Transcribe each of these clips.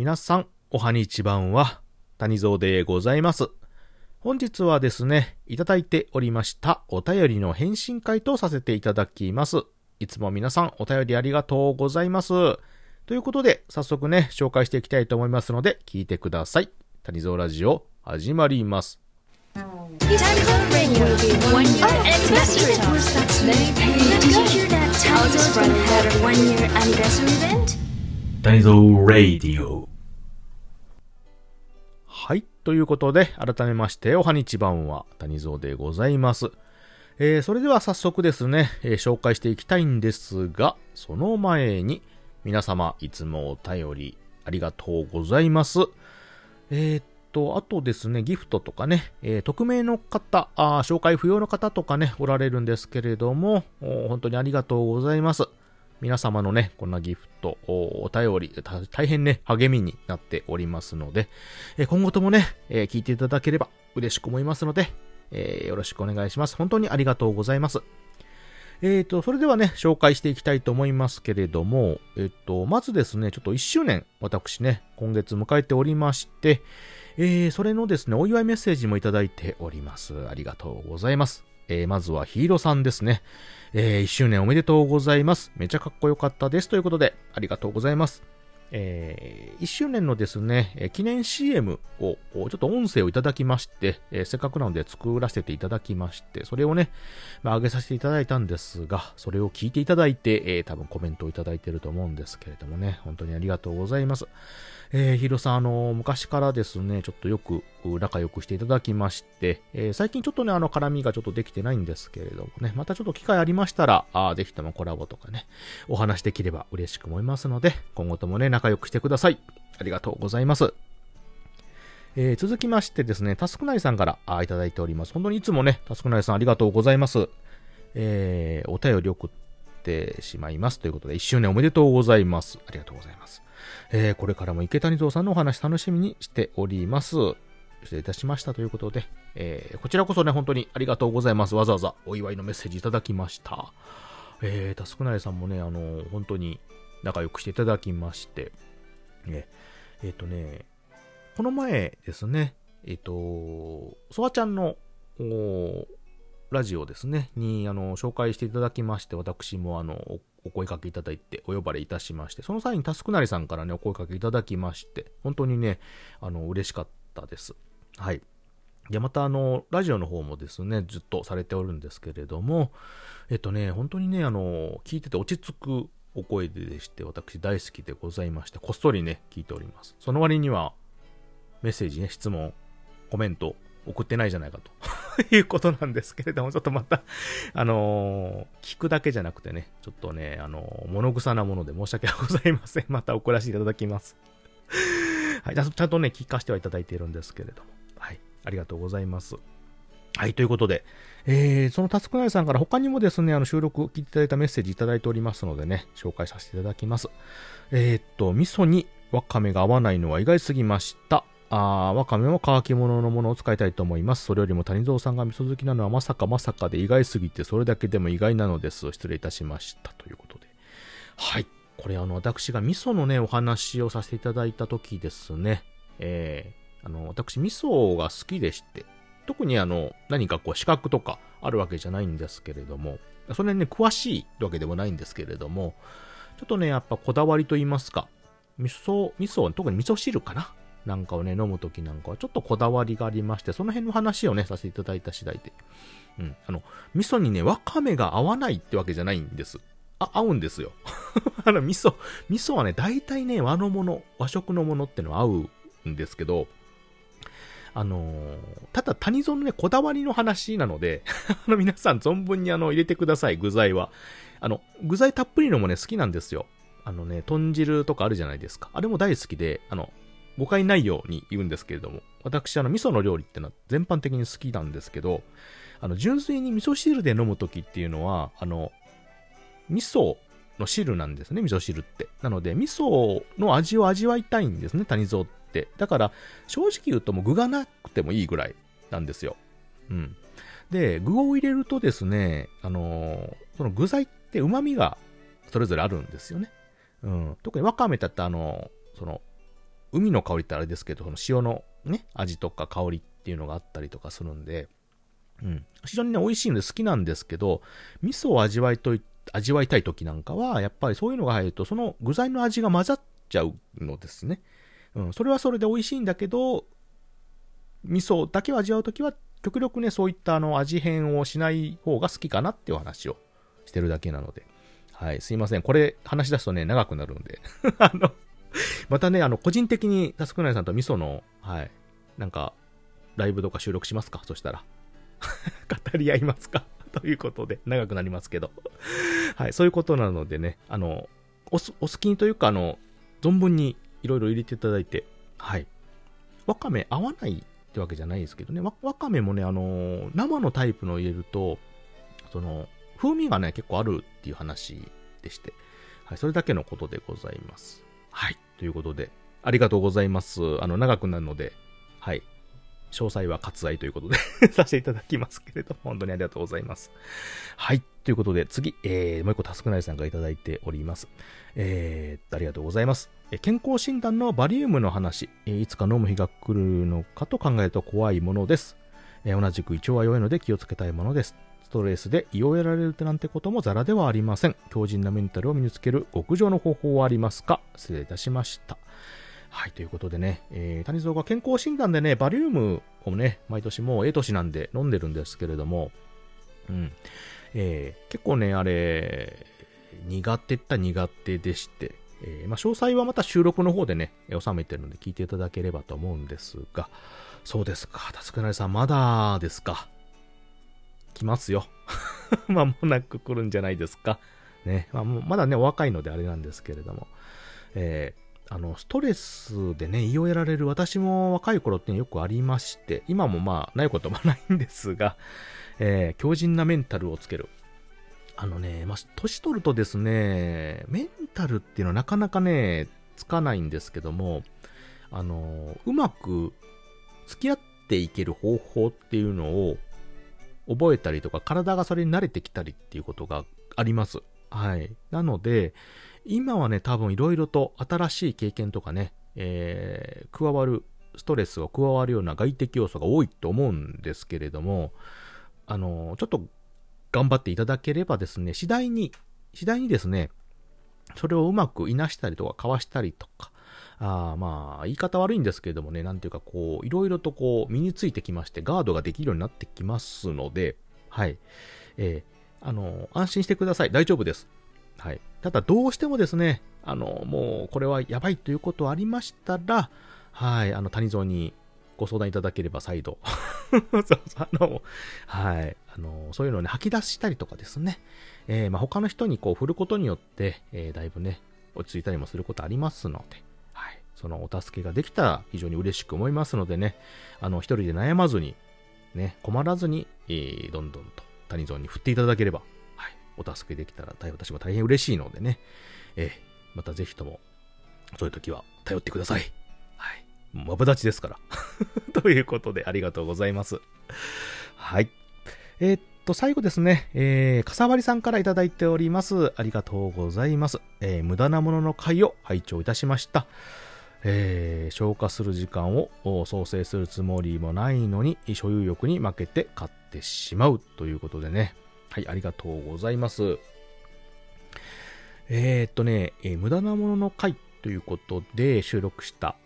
皆さん、おはにちばんは、谷蔵でございます。本日はですね、いただいておりましたお便りの返信会とさせていただきます。いつも皆さんお便りありがとうございます。ということで、早速ね、紹介していきたいと思いますので、聞いてください。谷蔵ラジオ、始まります。Radio will be one year anniversary. はい。ということで、改めまして、おはにちばんは、谷蔵でございます。えー、それでは早速ですね、えー紹介していきたいんですが、その前に、皆様、いつもお便り、ありがとうございます。えーっと、あとですね、ギフトとかね、えー匿名の方あ、紹介不要の方とかね、おられるんですけれども、本当にありがとうございます。皆様のね、こんなギフト、おお便り、大変ね、励みになっておりますので、え今後ともね、え聞いていただければ嬉しく思いますので、えよろしくお願いします。本当にありがとうございます。えーと、それではね、紹介していきたいと思いますけれども、えっと、まずですね、ちょっと1周年、私ね、今月迎えておりまして、えー、それのですね、お祝いメッセージもいただいております。ありがとうございます。えー、まずはヒーローさんですね。えー、1周年おめでとうございます。めちゃかっこよかったです。ということで、ありがとうございます。えー、1周年のですね、えー記念 CM を、ちょっと音声をいただきまして、えーせっかくなので作らせていただきまして、それをね、まあ、上げさせていただいたんですが、それを聞いていただいて、えー多分コメントをいただいていると思うんですけれどもね、本当にありがとうございます。えー、ヒロさん、あの昔からですね、ちょっとよく仲良くしていただきまして、えー最近ちょっとね、あの、絡みがちょっとできてないんですけれどもね、またちょっと機会ありましたら、あぜひともコラボとかね、お話できれば嬉しく思いますので、今後ともね、仲良くしてください。ありがとうございます。えー続きましてですね、タスクナイさんからあいただいております。本当にいつもね、タスクナイさんありがとうございます。えーお便り送っててしまいますということで、1周年おめでとうございます。ありがとうございます。えーこれからも池谷蔵さんのお話楽しみにしております。失礼いたしましたということで、えーこちらこそね、本当にありがとうございます。わざわざお祝いのメッセージいただきました。えー、タスクナイさんもね、あの本当に仲良くしていただきまして、ね、えっ、とね、この前ですね、えっ、と、ソワちゃんの、おラジオですね、に、あの、紹介していただきまして、私も、あの、お声かけいただいて、お呼ばれいたしまして、その際にタスクなりさんからね、お声かけいただきまして、本当にね、あの、嬉しかったです。はい。で、また、あの、ラジオの方もですね、ずっとされておるんですけれども、えっとね、本当にね、あの、聞いてて落ち着くお声でして、私大好きでございまして、こっそりね、聞いております。その割には、メッセージね、質問、コメント、送ってないじゃないかと いうことなんですけれども、ちょっとまた、あのー聞くだけじゃなくてね、ちょっとね、あのー物臭なもので申し訳ございません。また送らせていただきます。はい、ちゃんとね、聞かせてはいただいているんですけれども、はい、ありがとうございます。はい、ということで、えー、そのタスクナイさんから他にもですね、あの収録を聞いていただいたメッセージいただいておりますのでね、紹介させていただきます。えー、っと、味噌にわかめが合わないのは意外すぎました。あーわかめも乾き物のものを使いたいと思います。それよりも谷蔵さんが味噌好きなのはまさかまさかで意外すぎて、それだけでも意外なのです。失礼いたしました。ということで。はい。これあの、私が味噌のね、お話をさせていただいた時ですね。えー、あの、私味噌が好きでして、特にあの、何かこう資格とかあるわけじゃないんですけれども、それね、詳しいわけでもないんですけれども、ちょっとね、やっぱこだわりと言いますか、味噌、味噌、特に味噌汁かななんかをね、飲むときなんかはちょっとこだわりがありまして、その辺の話をね、させていただいた次第で。うん。あの、味噌にね、わかめが合わないってわけじゃないんです。あ、合うんですよ。あの、味噌、味噌はね、大体ね、和のもの、和食のものってのは合うんですけど、あのーただ谷蔵のね、こだわりの話なので、あの、皆さん存分にあの、入れてください、具材は。あの、具材たっぷりのもね、好きなんですよ。あのね、豚汁とかあるじゃないですか。あれも大好きで、あの、誤解ないように言うんですけれども、私、あの、味噌の料理ってのは全般的に好きなんですけど、あの、純粋に味噌汁で飲むときっていうのは、あの、味噌の汁なんですね、味噌汁って。なので、味噌の味を味わいたいんですね、谷蔵って。だから、正直言うともう具がなくてもいいぐらいなんですよ。うん。で、具を入れるとですね、あのその具材って旨味がそれぞれあるんですよね。うん。特にわかめだった、あのその、海の香りってあれですけど、その塩のね、味とか香りっていうのがあったりとかするんで、うん。非常にね、美味しいので好きなんですけど、味噌を味わいとい、味わいたい時なんかは、やっぱりそういうのが入ると、その具材の味が混ざっちゃうのですね。うん。それはそれで美味しいんだけど、味噌だけを味わう時は、極力ね、そういったあの味変をしない方が好きかなっていう話をしてるだけなので。はい、すいません。これ話し出すとね、長くなるんで。あの、またね、あの、個人的にタスクナイさんと味噌の、はい、なんか、ライブとか収録しますか？そしたら。語り合いますか？ということで、長くなりますけど。はい、そういうことなのでね、あの、おお好きにというか、あの、存分にいろいろ入れていただいて、はい。わかめ合わないってわけじゃないですけどね、わわかめもね、あの、生のタイプの入れると、その、風味がね、結構あるっていう話でして、はい、それだけのことでございます。はい、ということで、ありがとうございます。あの、長くなるので、はい、詳細は割愛ということで させていただきますけれども、本当にありがとうございます。はい、ということで、次、えー、もう一個タスクナイさんがいただいております。えー、ありがとうございます。え健康診断のバリウムの話、えいつか飲む日が来るのかと考えると怖いものです。え同じく胃腸は弱いので気をつけたいものです。ストレスで胃をやられるなんてこともザラではありません。強靭なメンタルを身につける極上の方法はありますか？失礼いたしました。はい、ということでね、えー、谷蔵が健康診断でね、バリウムをね、毎年もうええ年なんで飲んでるんですけれども、うん、えー結構ね、あれ、苦手った苦手でして、えーまあ、詳細はまた収録の方でね、収めてるので聞いていただければと思うんですが、そうですか、タスクナリさん、まだですか？来ますよ。間 もなく来るんじゃないですか。ね、まあ、まだね、お若いのであれなんですけれども、えーあの、ストレスでね、胃をやられる私も若い頃ってよくありまして、今もまあ、ないこともないんですが、えー強靭なメンタルをつける。あのね、まあ、年取るとですね、メンタルっていうのはなかなかね、つかないんですけども、あの、うまく付き合っていける方法っていうのを覚えたりとか、体がそれに慣れてきたりっていうことがあります。はい。なので、今はね、多分いろいろと新しい経験とかね、えー加わる、ストレスが加わるような外的要素が多いと思うんですけれども、あの、ちょっと頑張っていただければですね、次第に、次第にですね、それをうまくいなしたりとか、かわしたりとか、あまあ、言い方悪いんですけれどもね、なんていうかこう、いろいろとこう、身についてきまして、ガードができるようになってきますので、はい。えーあの、安心してください。大丈夫です。はい。ただ、どうしてもですね、あの、もう、これはやばいということありましたら、はい、あの、谷蔵にご相談いただければ再度。そうそう、あの、はい、あの、そういうのをね、吐き出したりとかですね、えーまあ、他の人にこう振ることによって、えーだいぶね、落ち着いたりもすることありますので、そのお助けができたら非常に嬉しく思いますのでね、あの、一人で悩まずに、ね、困らずに、えーどんどんと谷蔵に振っていただければ、はい、お助けできたら大私も大変嬉しいのでね、えーまたぜひとも、そういう時は頼ってください。はい。マブダチですから。ということで、ありがとうございます。はい。えーっと、最後ですね、えー、かさわりさんからいただいております。ありがとうございます。えー無駄なものの回を拝聴いたしました。えー消化する時間を創生するつもりもないのに、所有欲に負けて買ってしまうということでね。はい、ありがとうございます。えーっとね、えー無駄なものの回ということで収録した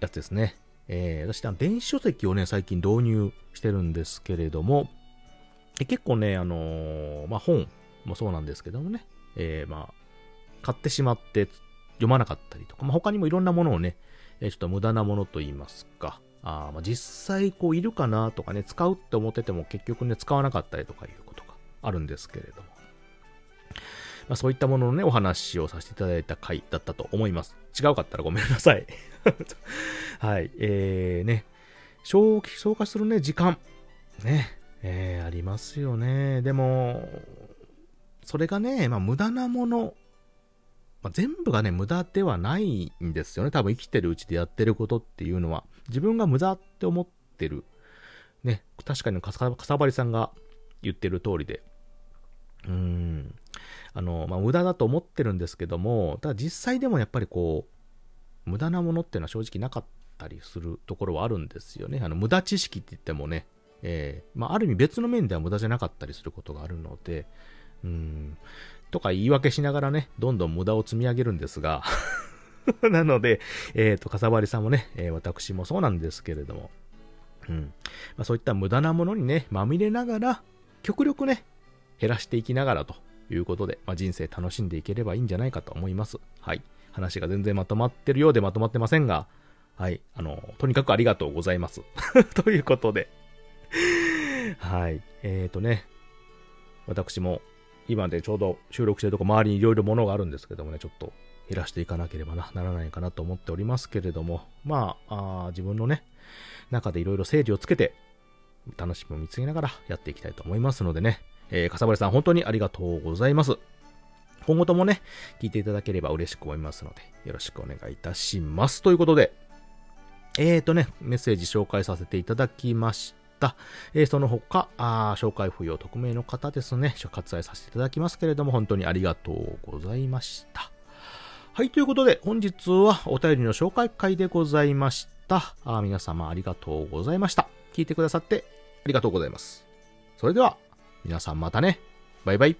やつですね。えー私、電子書籍をね、最近導入してるんですけれども、え結構ね、あのまあ、本もそうなんですけどもね、えーまあ、買ってしまって読まなかったりとか、まあ、他にもいろんなものをね、ちょっと無駄なものと言いますか、あまあ、実際こういるかなとかね、使うって思ってても結局ね、使わなかったりとかいうことがあるんですけれども、まあ、そういったもののね、お話をさせていただいた回だったと思います。違うかったらごめんなさい。はい、えー、ね、消費、消化するね、時間、ね、えー、ありますよね。でも、それがね、まあ、無駄なもの、まあ、全部がね、無駄ではないんですよね。多分生きてるうちでやってることっていうのは、自分が無駄って思ってる。ね、確かにかさかさばりさんが言ってる通りで、うん、あの、まあ、無駄だと思ってるんですけども、ただ実際でもやっぱりこう、無駄なものっていうのは正直なかったりするところはあるんですよね。あの、無駄知識って言ってもね、えー。まあ、ある意味別の面では無駄じゃなかったりすることがあるので、うん、とか言い訳しながらね、どんどん無駄を積み上げるんですが、なので、えっ、と、かさばりさんもね、えー私もそうなんですけれども、うん。まあ、そういった無駄なものにね、まみれながら、極力ね、減らしていきながらということで、まあ、人生楽しんでいければいいんじゃないかと思います。はい。話が全然まとまってるようでまとまってませんが、はい。あの、とにかくありがとうございます。ということで、はい。えっ、とね、私も今でちょうど収録してるとこ周りにいろいろ物があるんですけどもね、ちょっと減らしていかなければなならないかなと思っておりますけれども、まあ、あ自分のね、中でいろいろ整理をつけて、楽しみを見つけながらやっていきたいと思いますのでね、えー、かさばりさん本当にありがとうございます。今後ともね、聞いていただければ嬉しく思いますので、よろしくお願いいたします。ということで、えーとね、メッセージ紹介させていただきました。えーその他、あ紹介不要匿名の方ですね、割愛させていただきますけれども、本当にありがとうございました。はい、ということで、本日はお便りの紹介会でございました。あ皆様ありがとうございました。聞いてくださってありがとうございます。それでは、皆さんまたね。バイバイ。